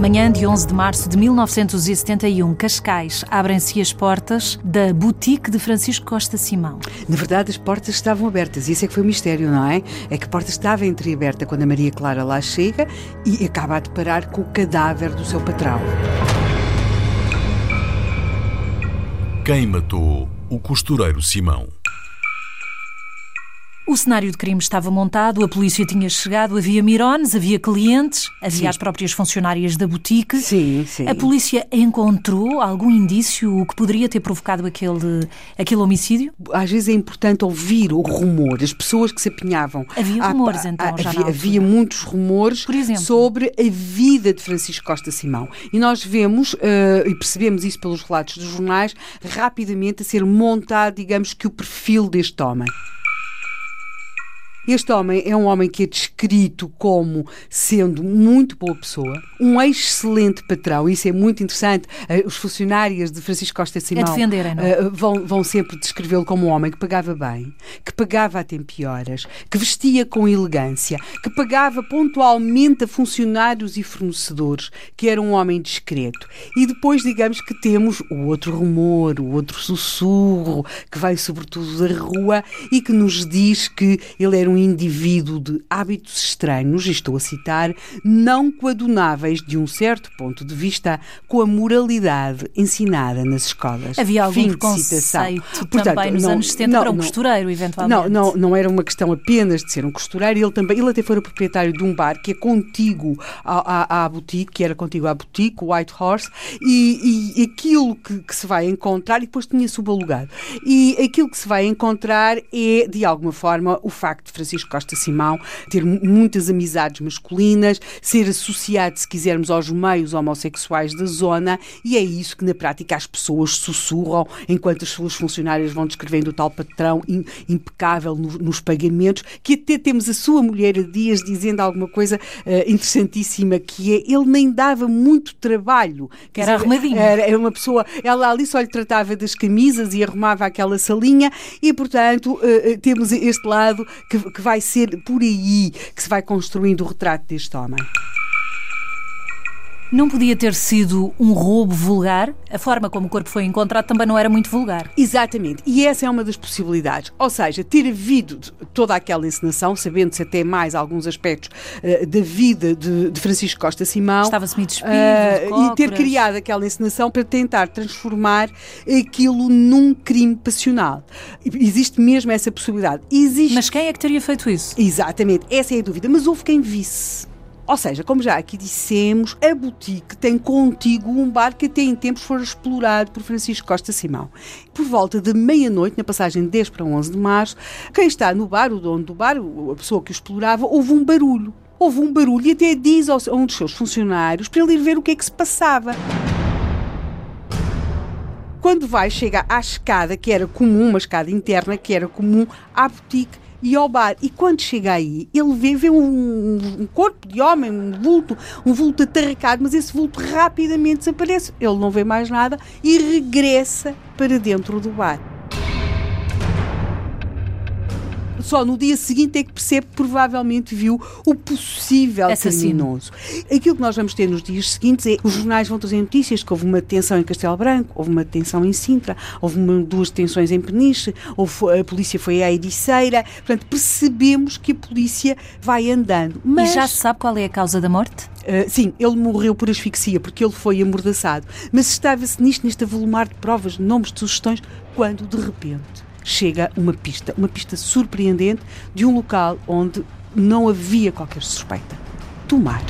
Manhã de 11 de março de 1971, Cascais, abrem-se as portas da boutique de Francisco Costa Simão. Na verdade, as portas estavam abertas, isso é que foi o mistério, não é? É que a porta estava entreaberta quando a Maria Clara lá chega e acaba a deparar com o cadáver do seu patrão. Quem matou o costureiro Simão? O cenário de crime estava montado, a polícia tinha chegado, havia mirones, havia clientes, havia sim. as próprias funcionárias da boutique. Sim, sim. A polícia encontrou algum indício que poderia ter provocado aquele, aquele homicídio? Às vezes é importante ouvir o rumor, as pessoas que se apinhavam. Havia rumores, então, já havia, havia muitos rumores sobre a vida de Francisco Costa Simão. E nós vemos, uh, e percebemos isso pelos relatos dos jornais, rapidamente a ser montado, digamos que, o perfil deste homem. Este homem é um homem que é descrito como sendo muito boa pessoa, um excelente patrão, isso é muito interessante. Eh, os funcionários de Francisco Costa Simão é uh, vão, vão sempre descrevê-lo como um homem que pagava bem, que pagava a tempo e horas, que vestia com elegância, que pagava pontualmente a funcionários e fornecedores, que era um homem discreto. E depois, digamos que temos o outro rumor, o outro sussurro, que vai sobretudo da rua e que nos diz que ele era um indivíduo de hábitos estranhos, e estou a citar, não coadunáveis de um certo ponto de vista com a moralidade ensinada nas escolas. Havia algum Fim preconceito Portanto, também nos não, anos 70 não, para um não, costureiro, eventualmente. Não, não, não era uma questão apenas de ser um costureiro, ele também, ele até foi proprietário de um bar que é contíguo à, à, à boutique, que era contíguo à boutique, White Horse, e, e aquilo que, que, se vai encontrar, e depois tinha subalugado, e aquilo que se vai encontrar é, de alguma forma, o facto de Francisco Costa Simão, ter muitas amizades masculinas, ser associado, se quisermos, aos meios homossexuais da zona, e é isso que na prática as pessoas sussurram enquanto as suas funcionárias vão descrevendo o tal patrão impecável no, nos pagamentos, que até temos a sua mulher a dias dizendo alguma coisa uh, interessantíssima, que é ele nem dava muito trabalho. Que era arrumadinho. Era, era uma pessoa, ela ali só lhe tratava das camisas e arrumava aquela salinha, e portanto uh, temos este lado que, que vai ser por aí que se vai construindo o retrato deste homem. Não podia ter sido um roubo vulgar? A forma como o corpo foi encontrado também não era muito vulgar. Exatamente. E essa é uma das possibilidades. Ou seja, ter havido toda aquela encenação, sabendo-se até mais alguns aspectos uh, da vida de, de, Francisco Costa Simão. Estava-se meio despido, uh, E ter criado aquela encenação para tentar transformar aquilo num crime passional. Existe mesmo essa possibilidade. Existe... Mas quem é que teria feito isso? Exatamente. Essa é a dúvida. Mas houve quem visse. Ou seja, como já aqui dissemos, a boutique tem contigo um bar que até em tempos foi explorado por Francisco Costa Simão. Por volta de meia-noite, na passagem de 10 para 11 de março, quem está no bar, o dono do bar, a pessoa que o explorava, houve um barulho. Houve um barulho e até diz a um dos seus funcionários para ele ir ver o que é que se passava quando vai, chega à escada que era comum, uma escada interna que era comum à boutique e ao bar. E quando chega aí, ele vê, vê um, um, corpo de homem, um vulto, um vulto atarracado, mas esse vulto rapidamente desaparece. Ele não vê mais nada e regressa para dentro do bar. Só no dia seguinte é que percebe que provavelmente viu o possível criminoso. Aquilo que nós vamos ter nos dias seguintes é os jornais vão trazer notícias que houve uma detenção em Castelo Branco, houve uma detenção em Sintra, houve uma, duas detenções em Peniche, houve, a polícia foi à Ericeira. Portanto, percebemos que a polícia vai andando. Mas... E já se sabe qual é a causa da morte? Uh, sim, ele morreu por asfixia, porque ele foi amordaçado. Mas estava-se nisto, neste avolumar de provas, de nomes, de sugestões, quando de repente chega uma pista, uma pista surpreendente de um local onde não havia qualquer suspeita. Tomar.